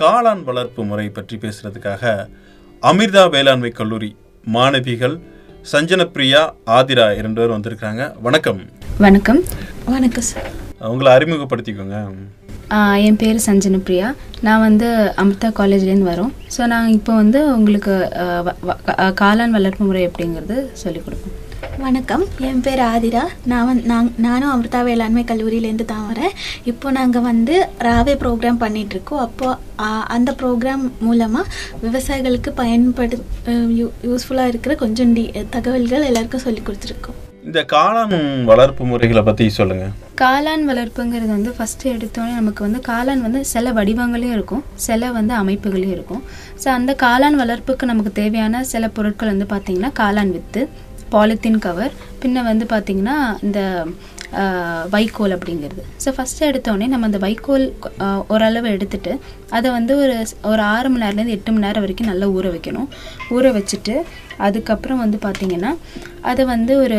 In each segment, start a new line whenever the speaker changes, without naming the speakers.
காளான் வளர்ப்பு முறை பற்றி பேசுறதுக்காக அமிர்தா வேளாண்மை கல்லூரி மாணவிகள் சஞ்சனப்பிரியா ஆதிரா இரண்டு பேரும் வந்திருக்காங்க வணக்கம்.
வணக்கம் வணக்கம் சார்
அவங்கள அறிமுகப்படுத்திக்கோங்க.
என் பேர் சஞ்சன பிரியா நான் வந்து அமிர்தா காலேஜ்லேருந்து வரோம். ஸோ நான் இப்போ வந்து உங்களுக்கு காளான் வளர்ப்பு முறை எப்படிங்கிறது சொல்லிக் கொடுப்போம்.
வணக்கம். என் பேர் ஆதிரா. நான் வந்து நான் நானும் அமிர்தா வேளாண்மை கல்லூரியிலேருந்து தான் வரேன். இப்போ நாங்கள் வந்து ராவே ப்ரோக்ராம் பண்ணிட்டு இருக்கோம் அப்போ ஆ, அந்த ப்ரோக்ராம் மூலமாக விவசாயிகளுக்கு பயன்படு யூஸ்ஃபுல்லாக இருக்கிற கொஞ்சம் டி தகவல்கள் எல்லாருக்கும் சொல்லி கொடுத்துருக்கோம்.
இந்த காளான் வளர்ப்பு முறைகளை பற்றி சொல்லுங்க.
காளான் வளர்ப்புங்கிறது வந்து ஃபஸ்ட்டு எடுத்தோடனே நமக்கு வந்து காளான் வந்து சில வடிவங்களையும் இருக்கும். சில வந்து அமைப்புகளையும் இருக்கும். ஸோ அந்த காளான் வளர்ப்புக்கு நமக்கு தேவையான சில பொருட்கள் வந்து பார்த்திங்கன்னா காளான் வித்து பாலித்தீன் கவர் பின்ன வந்து பார்த்திங்கன்னா இந்த ஆஹ், வைக்கோல் அப்படிங்கிறது. ஸோ ஃபஸ்ட்டு எடுத்தோடனே நம்ம அந்த வைக்கோல் ஓரளவு எடுத்துட்டு அதை வந்து ஒரு ஒரு ஆறு மணி நேரம்லேருந்து எட்டு மணி நேரம் வரைக்கும் நல்லா ஊற வைக்கணும். ஊற வச்சுட்டு அதுக்கப்புறம் வந்து பார்த்திங்கன்னா அதை வந்து ஒரு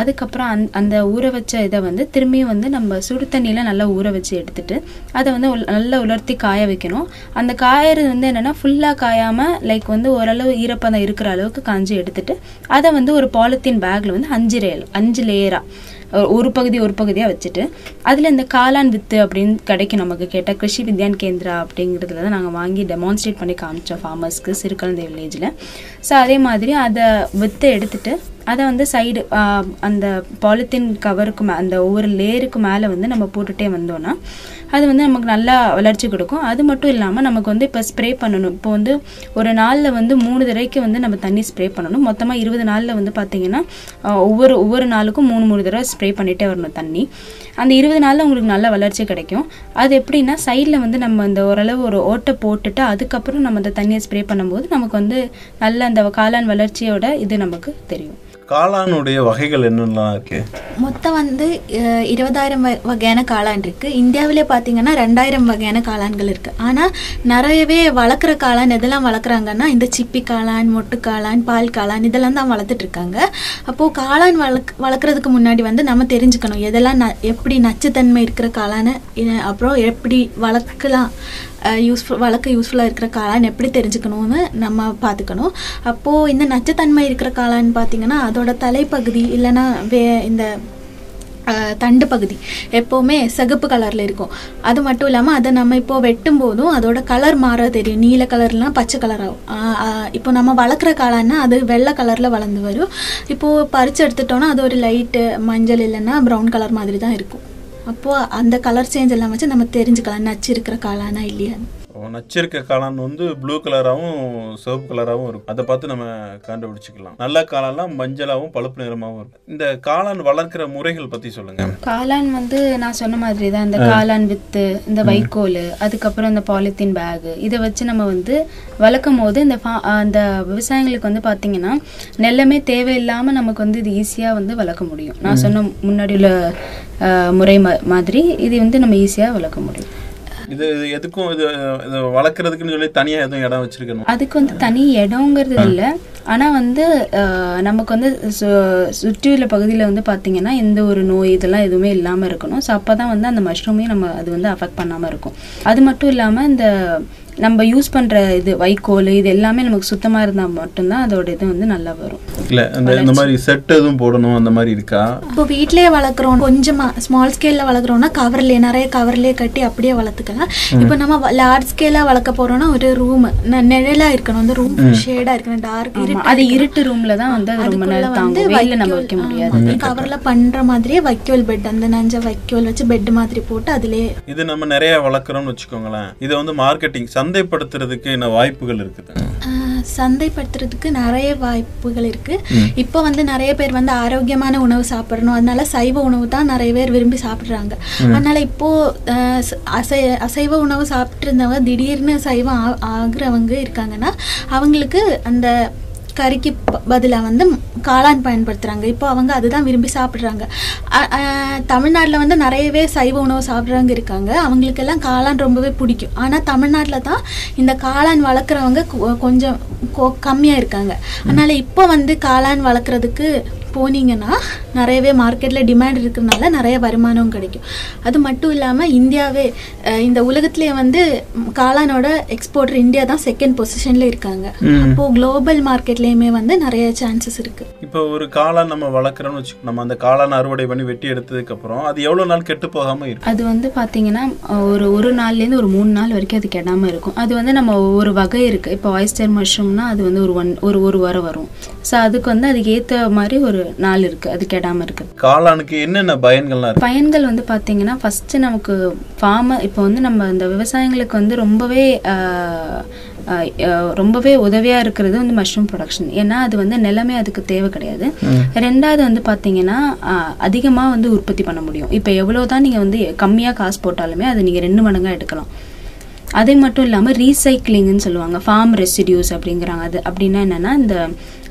அதுக்கப்புறம் அந் அந்த ஊற வச்ச இதை வந்து திரும்பியும் வந்து நம்ம சுடு தண்ணியில் நல்லா ஊற வச்சு எடுத்துகிட்டு அதை வந்து நல்லா உலர்த்தி காய வைக்கணும். அந்த காயறது வந்து என்னென்னா ஃபுல்லாக காயாமல் லைக் வந்து ஓரளவு ஈரப்பதம் இருக்கிற அளவுக்கு காஞ்சி எடுத்துட்டு அதை வந்து ஒரு பாலித்தீன் பேக்கில் வந்து அஞ்சு ரேல் அஞ்சு லேயராக ஒரு பகுதி ஒரு பகுதியாக வச்சுட்டு அதில் இந்த காளான் வித்து அப்படின்னு கிடைக்கும் நமக்கு கேட்டால் கிருஷி வித்யான் கேந்திரா அப்படிங்கிறதுல தான் நாங்கள் வாங்கி டெமான்ஸ்ட்ரேட் பண்ணி காமிச்சோம் ஃபார்மர்ஸ்க்கு சிறுகலந்தை வில்லேஜில் ஸோ அதே மாதிரி அதை வித்தை எடுத்துட்டு அதை வந்து சைடு அந்த பாலித்தீன் கவருக்கு மே அந்த ஒவ்வொரு லேயருக்கு மேலே வந்து நம்ம போட்டுட்டே வந்தோன்னா அது வந்து நமக்கு நல்லா வளர்ச்சி கொடுக்கும். அது மட்டும் இல்லாமல் நமக்கு வந்து இப்போ ஸ்ப்ரே பண்ணணும். இப்போ வந்து ஒரு நாளில் வந்து மூணு தடவைக்கு வந்து நம்ம தண்ணி ஸ்ப்ரே பண்ணணும். மொத்தமாக இருபது நாளில் வந்து பார்த்திங்கன்னா ஒவ்வொரு ஒவ்வொரு நாளுக்கும் மூணு மூணு தடவை ஸ்ப்ரே பண்ணிகிட்டே வரணும் தண்ணி. அந்த இருபது நாளில் உங்களுக்கு நல்ல வளர்ச்சி கிடைக்கும். அது எப்படின்னா சைடில் வந்து நம்ம இந்த ஓரளவு ஒரு ஓட்டை போட்டுட்டு அதுக்கப்புறம் நம்ம அந்த தண்ணியை ஸ்ப்ரே பண்ணும்போது நமக்கு வந்து நல்ல அந்த காளான் வளர்ச்சியோட இது நமக்கு தெரியும்.
காளானுடைய வகைகள் என்னென்னலாம் இருக்கு?
மொத்தம் வந்து இருபதாயிரம் வ- வகையான காளான் இருக்கு. இந்தியாவிலே பார்த்தீங்கன்னா ரெண்டாயிரம் வகையான காளான்கள் இருக்கு. ஆனால் நிறையவே வளர்க்குற காளான் எதெல்லாம் வளர்க்குறாங்கன்னா இந்த சிப்பி காளான் மொட்டு காளான் பால் காளான் இதெல்லாம் தான் வளர்த்துட்டு இருக்காங்க. அப்போது காளான் வளர்க் வளர்க்குறதுக்கு முன்னாடி வந்து நம்ம தெரிஞ்சுக்கணும். எதெல்லாம் ந எப்படி நச்சுத்தன்மை இருக்கிற காளானை அப்புறம் எப்படி வளர்க்கலாம் யூஸ்ஃபுல் வளர்க்க யூஸ்ஃபுல்லாக இருக்கிற காளான் எப்படி தெரிஞ்சுக்கணும்னு நம்ம பார்த்துக்கணும். அப்போது இந்த நச்சுத்தன்மை இருக்கிற காளான் பார்த்தீங்கன்னா அதோட தலைப்பகுதி இல்லைன்னா வே இந்த தண்டு பகுதி எப்போவுமே சிகப்பு கலரில் இருக்கும். அது மட்டும் இல்லாமல் அதை நம்ம இப்போ வெட்டும் போதும் அதோட கலர் மாற தெரியும். நீல கலர்லாம் பச்சை கலர் ஆகும். இப்போ நம்ம வளர்க்குற காளான்னா அது வெள்ளை கலரில் வளர்ந்து வரும். இப்போது பறித்து எடுத்துட்டோன்னா அது ஒரு லைட்டு மஞ்சள் இல்லைன்னா ப்ரௌன் கலர் மாதிரி தான் இருக்கும். அப்போது அந்த கலர் சேஞ்ச் எல்லாம் வச்சு நம்ம தெரிஞ்சுக்கலாம் நச்சு இருக்கிற காளானா இல்லையான்னு.
இருக்கும் நச்சிருக்க காளான் வந்து ப்ளூ கலராகவும் சிவப்பு கலராகவும் இருக்கும். அதை பார்த்து நம்ம கண்டுபிடிச்சிக்கலாம். நல்ல காளான்லாம் மஞ்சளாகவும் பழுப்பு நிறமாகவும் இருக்கும். இந்த காளான் வளர்க்கிற முறைகள் பற்றி சொல்லுங்க.
காளான் வந்து நான் சொன்ன மாதிரி தான் இந்த காளான் வித்து இந்த வைக்கோல் அதுக்கப்புறம் இந்த பாலித்தீன் பேகு இதை வச்சு நம்ம வந்து வளர்க்கும் போது இந்த அந்த விவசாயிகளுக்கு வந்து பார்த்தீங்கன்னா நெல்லமே தேவையில்லாமல் நமக்கு வந்து இது ஈஸியாக வந்து வளர்க்க முடியும். நான் சொன்ன முன்னாடி உள்ள முறை மாதிரி இது வந்து நம்ம ஈஸியாக வளர்க்க முடியும்.
இது எதுக்கும் இது இது வளர்க்குறதுக்குன்னு சொல்லி தனியாக எதுவும் இடம் வச்சிருக்கணும்?
அதுக்கு வந்து தனி இடங்கிறது இல்லை. ஆனால் வந்து நமக்கு வந்து சு சுற்றியுள்ள பகுதியில் வந்து பார்த்தீங்கன்னா எந்த ஒரு நோய் இதெல்லாம் எதுவுமே இல்லாமல் இருக்கணும். ஸோ அப்போ தான் வந்து அந்த மஷ்ரூமே நம்ம அது வந்து அஃபெக்ட் பண்ணாமல் இருக்கும். அது மட்டும் இல்லாமல் இந்த நம்ம யூஸ் பண்ணுற இது வைக்கோல் இது எல்லாமே நமக்கு சுத்தமாக இருந்தால் மட்டும்தான் அதோட இது வந்து நல்லா வரும்.
இல்லை இந்த இந்த மாதிரி செட் எதுவும் போடணும் அந்த மாதிரி இருக்கா?
இப்போ வீட்லயே வளர்க்குறோம் கொஞ்சமா ஸ்மால் ஸ்கேல்ல வளர்க்குறோம்னா கவர்லயே நிறைய கவர்லயே கட்டி அப்படியே வளர்த்துக்கலாம் இப்போ நம்ம லார்ஜ் ஸ்கேலா வளர்க்க போறோம்னா ஒரு ரூம் நிழலா இருக்கணும். அந்த ரூம் ஷேடா இருக்கணும் டார்க்
ஆமா, அது இருட்டு ரூம்ல தான் வந்து அது ரொம்ப நேரம் தாங்கும். வெயில நம்ம வைக்க முடியாது.
கவர்ல பண்ற மாதிரியே வைக்கோல் பெட் அந்த நஞ்ச வைக்கோல் வச்சு பெட் மாதிரி போட்டு அதுலயே
இது நம்ம நிறைய வளர்க்குறோம்னு வச்சுக்கோங்களேன். இதை வந்து மார்க்கெட்டிங் சந்தைப்படுத்துறதுக்கு என்ன வாய்ப்புகள் இருக்குது?
ஆஹ் சந்தைப்படுத்துறதுக்கு நிறைய வாய்ப்புகள் இருக்கு. இப்போ வந்து நிறைய பேர் வந்து ஆரோக்கியமான உணவு சாப்பிடணும். அதனால சைவ உணவு தான் நிறைய பேர் விரும்பி சாப்பிடுறாங்க. அதனால இப்போ அசை அசைவ உணவு சாப்பிட்டு இருந்தவங்க திடீர்னு சைவம் ஆ- ஆகுறவங்க இருக்காங்கன்னா அவங்களுக்கு அந்த கறிக்கு பதிலாக வந்து காளான் பயன்படுத்துகிறாங்க இப்போ அவங்க அதுதான் விரும்பி சாப்பிட்றாங்க. தமிழ்நாட்டில் வந்து நிறையவே சைவ உணவு சாப்பிட்றவங்க இருக்காங்க. அவங்களுக்கெல்லாம் காளான் ரொம்பவே பிடிக்கும். ஆனால் தமிழ்நாட்டில் தான் இந்த காளான் வளர்க்குறவங்க கொ- கொஞ்சம் கம்மியாக இருக்காங்க. அதனால் இப்போ வந்து காளான் வளர்க்குறதுக்கு போனீங்கன்னா நிறையவே மார்க்கெட்டில் டிமாண்ட் இருக்கிறதுனால நிறைய வருமானம் கிடைக்கும். அது மட்டும் இல்லாமல் இந்தியாவே இந்த உலகத்திலே வந்து காளானோட எக்ஸ்போர்ட்டர் இந்தியா தான் செகண்ட் பொசிஷனில் இருக்காங்க. அப்போது குளோபல் மார்க்கெட்லேயுமே வந்து நிறைய சான்சஸ் இருக்குது
இப்போ ஒரு காளான் நம்ம வளர்க்குறோம்னு வச்சுக்கோ நம்ம அந்த காளான் அறுவடை பண்ணி வெட்டி எடுத்ததுக்கு அப்புறம் அது எவ்வளோ நாள் கெட்டு போகாம இருக்கும்?
அது வந்து பார்த்தீங்கன்னா ஒரு ஒரு நாள்லேருந்து ஒரு மூணு நாள் வரைக்கும் அது கெடாமல் இருக்கும். அது வந்து நம்ம ஒவ்வொரு வகை இருக்குது இப்போ ஆயிஸ்டர் மஷ்ரூம்னா அது வந்து ஒரு ஒன் ஒரு ஒரு வாரம் வரும். ஸோ அதுக்கு வந்து அதுக்கு ஏற்ற மாதிரி ஒரு நாள் இருக்குது அது கெடாமல் இருக்குது
காளானுக்கு என்னென்ன பயன்கள்லாம் இருக்கு?
பயன்கள் வந்து பார்த்தீங்கன்னா ஃபஸ்ட்டு நமக்கு ஃபார்மர் இப்போ வந்து நம்ம இந்த விவசாயிங்களுக்கு வந்து ரொம்பவே ரொம்பவே உதவியாக இருக்கிறது வந்து மஷ்ரூம் ப்ரொடக்ஷன் ஏன்னா அது வந்து நிலமே அதுக்கு தேவை கிடையாது. ரெண்டாவது வந்து பார்த்தீங்கன்னா அதிகமாக வந்து உற்பத்தி பண்ண முடியும். இப்போ எவ்வளோ தான் நீங்கள் வந்து கம்மியாக காசு போட்டாலுமே அதை நீங்கள் ரெண்டு மடங்காக எடுக்கலாம். அதே மட்டும் இல்லாமல் ரீசைக்ளிங்னு சொல்லுவாங்க. ஃபார்ம் ரெசிடியூஸ் அப்படிங்கிறாங்க. அது அப்படின்னா என்னன்னா இந்த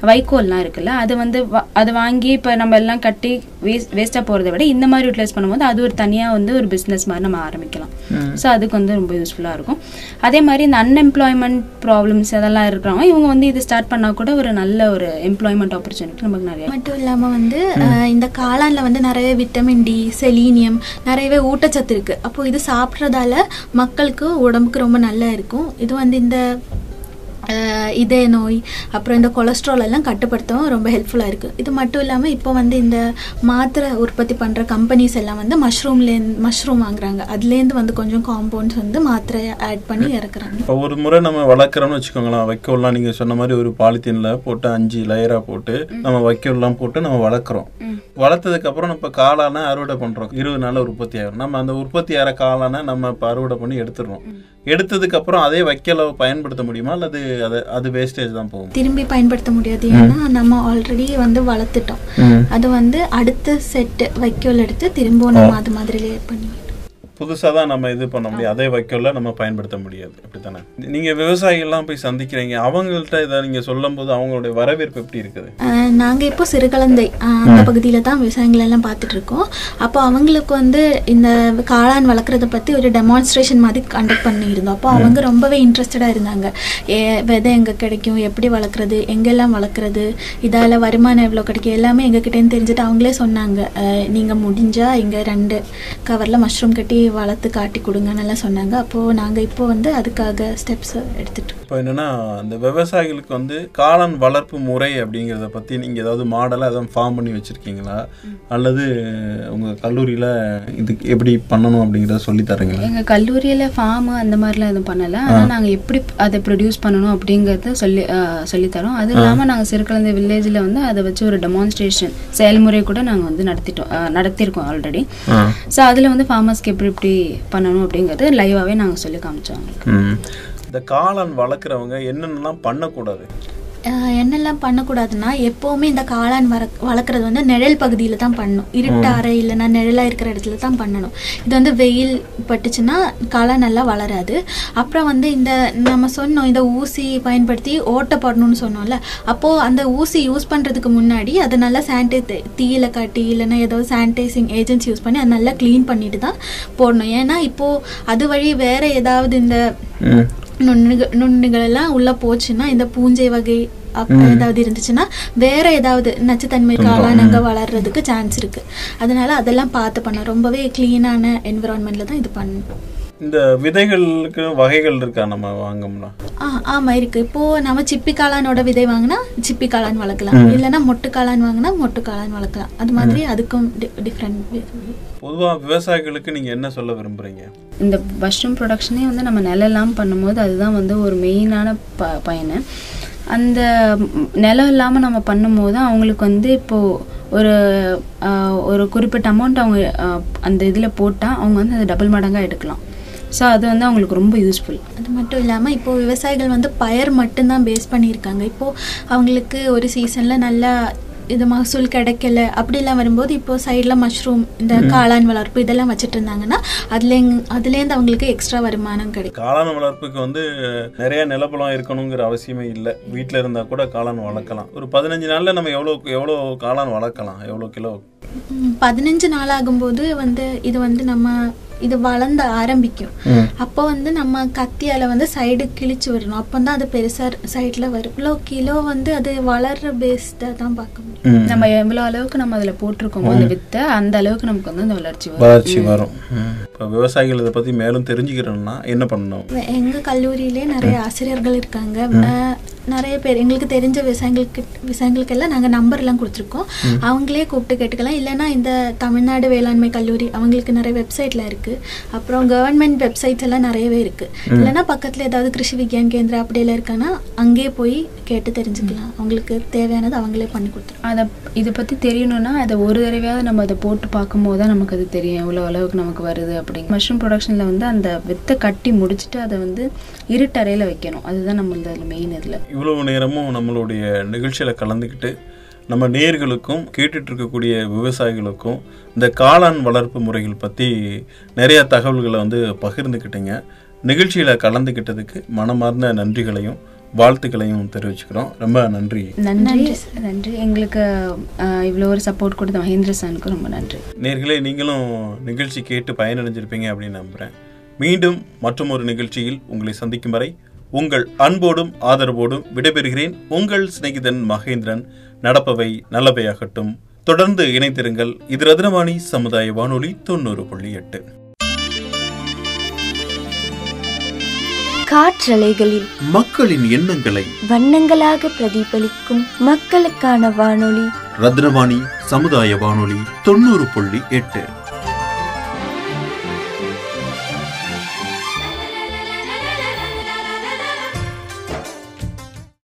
வைக்கோல்லாம் இருக்குல்ல அது வந்து வா- அதை வாங்கி இப்போ நம்ம எல்லாம் கட்டி வேஸ்ட் வேஸ்ட்டாக போகிறத விட இந்த மாதிரி யூட்டிலைஸ் பண்ணும்போது அது ஒரு தனியாக வந்து ஒரு பிஸ்னஸ் மாதிரி நம்ம ஆரம்பிக்கலாம். ஸோ அதுக்கு வந்து ரொம்ப யூஸ்ஃபுல்லாக இருக்கும். அதே மாதிரி இந்த அன்எம்ப்ளாய்மெண்ட் ப்ராப்ளம்ஸ் அதெல்லாம் இருக்கிறவங்க இவங்க வந்து இது ஸ்டார்ட் பண்ணால் கூட ஒரு நல்ல ஒரு எம்ப்ளாய்மெண்ட் ஆப்பர்ச்சுனிட்டி நமக்கு நிறைய
மட்டும் இல்லாமல் வந்து இந்த காளான்ல வந்து நிறைய விட்டமின் டி செலீனியம் நிறையவே ஊட்டச்சத்து இருக்கு. அப்போ இது சாப்பிட்றதால மக்களுக்கு உடம்புக்கு ரொம்ப நல்லா இருக்கும். இது வந்து இந்த இதய நோய் அப்புறம் இந்த கொலஸ்ட்ரால் எல்லாம் கட்டுப்படுத்தவும் ரொம்ப ஹெல்ப்ஃபுல்லாக இருக்குது இது மட்டும் இல்லாமல் இப்போ வந்து இந்த மாத்திரை உற்பத்தி பண்ணுற கம்பெனிஸ் எல்லாம் வந்து மஷ்ரூம்லேருந்து மஷ்ரூம் வாங்குறாங்க. அதுலேருந்து வந்து கொஞ்சம் காம்பவுண்ட்ஸ் வந்து மாத்திரை ஆட் பண்ணி இறக்குறாங்க.
இப்போ ஒரு முறை நம்ம வளர்க்குறோம்னு வச்சுக்கோங்களேன் வைக்கோல்லாம் நீங்கள் சொன்ன மாதிரி ஒரு பாலித்தீனில் போட்டு அஞ்சு லேயராக போட்டு நம்ம வைக்கோல்லாம் போட்டு நம்ம வளர்க்குறோம். வளர்த்ததுக்கு அப்புறம் நம்ம காளானை அறுவடை பண்ணுறோம் இருபது நாளில் உற்பத்தி ஆகும் நம்ம அந்த உற்பத்தி ஆகிற காளானை நம்ம இப்போ அறுவடை பண்ணி எடுத்துடுறோம். எடுத்ததுக்கு அப்புறம் அதே வைக்கோலை பயன்படுத்த முடியுமா? அல்லது அது அது வேஸ்டேஜ் தான் போகும்?
திரும்பி பயன்படுத்த முடியாது. ஏன்னா நம்ம ஆல்ரெடி வந்து வளர்த்துட்டோம். அது வந்து அடுத்த செட்டு வைக்கோல் எடுத்து திரும்பவும் நம்ம அது மாதிரிலே பண்ணி
புதுசாக தான் நம்ம இது பண்ண முடியும். அதே வைக்கோல்ல நம்ம பயன்படுத்த முடியாது. அப்படித்தானே? நீங்கள் விவசாயிகள்லாம் போய் சந்திக்கிறீங்க. அவங்கள்ட்ட இதை நீங்கள் சொல்லும்போது அவங்களுடைய வரவேற்பு எப்படி இருக்குது?
ஆஹ் நாங்க இப்போ சிறுகலந்தை அந்த பகுதியில தான் விவசாயிகள் எல்லாம் பார்த்துட்டு இருக்கோம் அப்போ அவங்களுக்கு வந்து இந்த காளான் வளர்க்குறத பத்தி ஒரு டெமான்ஸ்ட்ரேஷன் மாதிரி கண்டக்ட் பண்ணியிருந்தோம். அப்போ அவங்க ரொம்பவே இன்ட்ரெஸ்டடா இருந்தாங்க. ஏ விதை எங்க கிடைக்கும்? எப்படி வளர்க்குறது? எங்கெல்லாம் வளர்க்குறது? இதால வருமானம் எவ்வளோ கிடைக்கும்? எல்லாமே எங்ககிட்டேருந்து தெரிஞ்சுட்டு அவங்களே சொன்னாங்க. ஆஹ் நீங்க முடிஞ்சா இங்க ரெண்டு கவர்ல மஷ்ரூம் கட்டி வளர்த்து காட்டி கொடுங்கன்னு எல்லாம் சொன்னாங்க. அப்போ நாங்க இப்போ வந்து அதுக்காக ஸ்டெப்ஸ் எடுத்துட்டு இருக்கோம்.
இப்போ என்னன்னா இந்த விவசாயிகளுக்கு வந்து காளான் வளர்ப்பு முறை அப்படிங்கிறத பற்றி நீங்கள் ஏதாவது மாடலாக எதாவது ஃபார்ம் பண்ணி வச்சுருக்கீங்களா? அல்லது உங்கள் கல்லூரியில் இதுக்கு எப்படி பண்ணணும் அப்படிங்கிறத சொல்லி தரீங்களா?
எங்கள் கல்லூரியில் ஃபார்மு அந்த மாதிரிலாம் எதுவும் பண்ணலை. ஆனால் நாங்கள் எப்படி அதை ப்ரொடியூஸ் பண்ணணும் அப்படிங்கிறத சொல்லி சொல்லித்தரோம் அது இல்லாமல் நாங்கள் சிறுகுழந்தை வில்லேஜில் வந்து அதை வச்சு ஒரு டெமான்ஸ்ட்ரேஷன் செயல்முறை கூட நாங்கள் வந்து நடத்திட்டோம். நடத்தியிருக்கோம் ஆல்ரெடி ஸோ அதில் வந்து ஃபார்மர்ஸ்க்கு எப்படி எப்படி பண்ணணும் அப்படிங்கிறது லைவாகவே நாங்கள் சொல்லி காமிச்சோம்.
இந்த காளான் வளர்க்குறவங்க என்னென்னலாம் பண்ணக்கூடாது?
என்னெல்லாம் பண்ணக்கூடாதுன்னா எப்போவுமே இந்த காளான் வர வளர்க்குறது வந்து நிழல் பகுதியில் தான் பண்ணணும். இருட்டு அறை இல்லைன்னா நிழலாக இருக்கிற இடத்துல தான் பண்ணணும். இது வந்து வெயில் பட்டுச்சுன்னா காளான் நல்லா வளராது. அப்புறம் வந்து இந்த நம்ம சொன்னோம் இந்த ஊசி பயன்படுத்தி ஓட்டை போடணும்னு சொன்னோம்ல அப்போது அந்த ஊசி யூஸ் பண்ணுறதுக்கு முன்னாடி அதை நல்லா சானிடை தீயில காட்டி இல்லைன்னா ஏதோ சானிடைசிங் ஏஜென்ட்ஸ் யூஸ் பண்ணி அதை நல்லா க்ளீன் பண்ணிட்டு தான் போடணும். ஏன்னா இப்போது அது வழி வேறு ஏதாவது இந்த நுண்ணுகள் எல்லாம் உள்ள போச்சுன்னா இந்த பூஞ்சை வகை அப்- ஏதாவது இருந்துச்சுன்னா வேற ஏதாவது நச்சுத்தன்மை காளான் அங்க வளர்றதுக்கு சான்ஸ் இருக்கு. அதனால அதெல்லாம் பார்த்து பண்ணணும். ரொம்பவே க்ளீனான என்விரான்மெண்ட்ல தான் இது பண்ணணும்.
இந்த விதைகளுக்கு வகைகள் இருக்கா நம்ம வாங்கம்னா?
ஆ ஆமா இருக்கு. இப்போ நம்ம சிப்பி காளானோட விதை வாங்கினா சிப்பி காளான் வளர்க்கலாம் இல்லைன்னா மொட்டு காளான் வாங்கினா மொட்டு காளான் வளர்க்கலாம். அது மாதிரி அதுக்கும் டிஃப்ரெண்ட்
பொதுவாக விவசாயிகளுக்கு நீங்கள் என்ன சொல்ல விரும்புகிறீங்க
இந்த மஷ்ரூம் ப்ரொடக்ஷனே வந்து நம்ம நிலம் பண்ணும்போது அதுதான் வந்து ஒரு மெயினான ப பயனு. அந்த நிலம் இல்லாமல் நம்ம பண்ணும்போது அவங்களுக்கு வந்து இப்போது ஒரு ஒரு குறிப்பிட்ட அமௌண்ட் அவங்க அந்த இதில் போட்டால் அவங்க வந்து அதை டபுள் மடங்காக எடுக்கலாம். ஸோ அது வந்து அவங்களுக்கு ரொம்ப யூஸ்ஃபுல்
அது மட்டும் இல்லாமல் இப்போ விவசாயிகள் வந்து பயர் மட்டும்தான் பேஸ் பண்ணியிருக்காங்க. இப்போ அவங்களுக்கு ஒரு சீசனில் நல்லா இது மகசூல் கிடைக்கல அப்படிலாம் வரும்போது இப்போ சைடில் மஷ்ரூம் இந்த காளான் வளர்ப்பு இதெல்லாம் வச்சுட்டு இருந்தாங்கன்னா அதுல அதுலேருந்து அவங்களுக்கு எக்ஸ்ட்ரா வருமானம் கிடைக்கும்.
காளான் வளர்ப்புக்கு வந்து நிறைய நிலப்பலம் இருக்கணுங்கிற அவசியமே இல்லை. வீட்டில் இருந்தால் கூட காளான் வளர்க்கலாம். ஒரு பதினஞ்சு நாளில் நம்ம எவ்வளோ எவ்வளோ காளான் வளர்க்கலாம்? எவ்வளோ கிலோ?
பதினஞ்சு நாள் ஆகும்போது வந்து இது வந்து நம்ம இது வளர்ந்த ஆரம்பிக்கும். அப்போ வந்து நம்ம கத்தியால வந்து சைடு கிழிச்சு விடணும். அப்போ தான் அது பெருசாக சைடில் வரும். இவ்வளோ கிலோ வந்து அது வளர்ற பேஸ்டாக தான் பார்க்க முடியும்.
நம்ம எவ்வளோ அளவுக்கு நம்ம அதில் போட்டிருக்கோமோ அந்த வித்தை அந்த அளவுக்கு நமக்கு வந்து அந்த வளர்ச்சி வரும்.
வளர்ச்சி வரும். இப்போ விவசாயிகள் இதை பற்றி மேலும் தெரிஞ்சுக்கிறோம்னா என்ன பண்ணணும்?
எங்க கல்லூரியிலே நிறைய ஆசிரியர்கள் இருக்காங்க. நிறைய பேர் எங்களுக்கு தெரிஞ்ச விவசாயிகளுக்கு விவசாயிகளுக்கெல்லாம் நாங்கள் நம்பர்லாம் கொடுத்துருக்கோம். அவங்களே கூப்பிட்டு கேட்டுக்கலாம். இல்லைன்னா இந்த தமிழ்நாடு வேளாண்மை கல்லூரி அவங்களுக்கு நிறைய வெப்சைட்ல இருக்கு. அப்புறம் கவர்மெண்ட் வெப்சைட்ஸ் எல்லாம் நிறையவே இருக்கு. இல்லைன்னா பக்கத்துல ஏதாவது கிருஷி விக்யான் கேந்திரா அப்படியெல்லாம் இருக்கான்னா அங்கேயே போய் கேட்டு தெரிஞ்சுக்கலாம். அவங்களுக்கு தேவையானது அவங்களே பண்ணி கொடுத்துருவோம்
அதை இதை பற்றி தெரியணும்னா அதை ஒரு தடவையாவது நம்ம அதை போட்டு பார்க்கும்போது தான் நமக்கு அது தெரியும். எவ்வளோ அளவுக்கு நமக்கு வருது அப்படிங்க மஷ்ரூம் ப்ரொடக்ஷனில் வந்து அந்த வித்தை கட்டி முடிச்சுட்டு அதை வந்து இருட்டறையில் வைக்கணும். அதுதான் நம்ம இதில் மெயின் இதில்.
இவ்வளவு நேரமும் நம்மளுடைய நிகழ்ச்சியில் கலந்துக்கிட்டு நம்ம நேர்களுக்கும் கேட்டுட்டு இருக்கக்கூடிய விவசாயிகளுக்கும் இந்த காளான் வளர்ப்பு முறைகள் பற்றி நிறைய தகவல்களை வந்து பகிர்ந்துக்கிட்டீங்க. நிகழ்ச்சியில் கலந்துக்கிட்டதுக்கு மனமார்ந்த நன்றிகளையும் வாழ்த்துக்களையும் தெரிவிச்சுக்கிறோம். ரொம்ப நன்றி.
நன்றி. நன்றி. எங்களுக்கு இவ்வளோ ஒரு சப்போர்ட் கொடுத்த மகேந்திர சானுக்கு ரொம்ப நன்றி.
நேர்களே நீங்களும் நிகழ்ச்சி கேட்டு பயனடைஞ்சிருப்பீங்க அப்படின்னு நம்புகிறேன் மீண்டும் மற்றும் ஒரு நிகழ்ச்சியில் உங்களை சந்திக்கும் வரை உங்கள் அன்போடும் ஆதரவோடும் விடைபெறுகிறேன். உங்கள் சிநேகிதன் மகேந்திரன். நடப்பவை நல்லவையாகட்டும். தொடர்ந்து இணைத்திருங்கள் இது ரத்னவாணி சமுதாய வானொலி தொண்ணூறு புள்ளி எட்டு.
காற்றலைகளில்
மக்களின் எண்ணங்களை
வண்ணங்களாக பிரதிபலிக்கும் மக்களுக்கான வானொலி
ரத்னவாணி சமுதாய வானொலி தொண்ணூறு புள்ளி எட்டு.